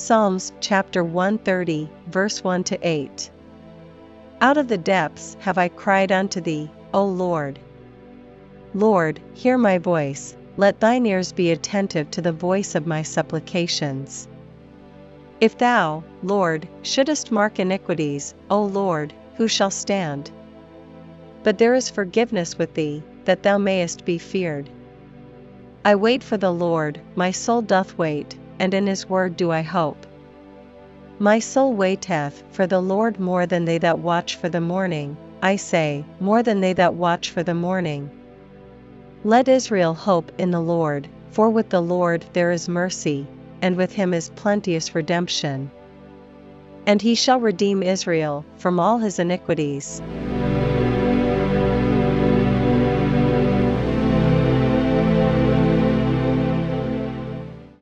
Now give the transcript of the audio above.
Psalms chapter 130, verse 1 to 8. Out of the depths have I cried unto thee, O Lord. Lord, hear my voice, let thine ears be attentive to the voice of my supplications. If thou, Lord, shouldest mark iniquities, O Lord, who shall stand? But there is forgiveness with thee, that thou mayest be feared. I wait for the Lord, my soul doth wait, and in his word do I hope. My soul waiteth for the Lord more than they that watch for the morning, I say, more than they that watch for the morning. Let Israel hope in the Lord, for with the Lord there is mercy, and with him is plenteous redemption. And he shall redeem Israel from all his iniquities.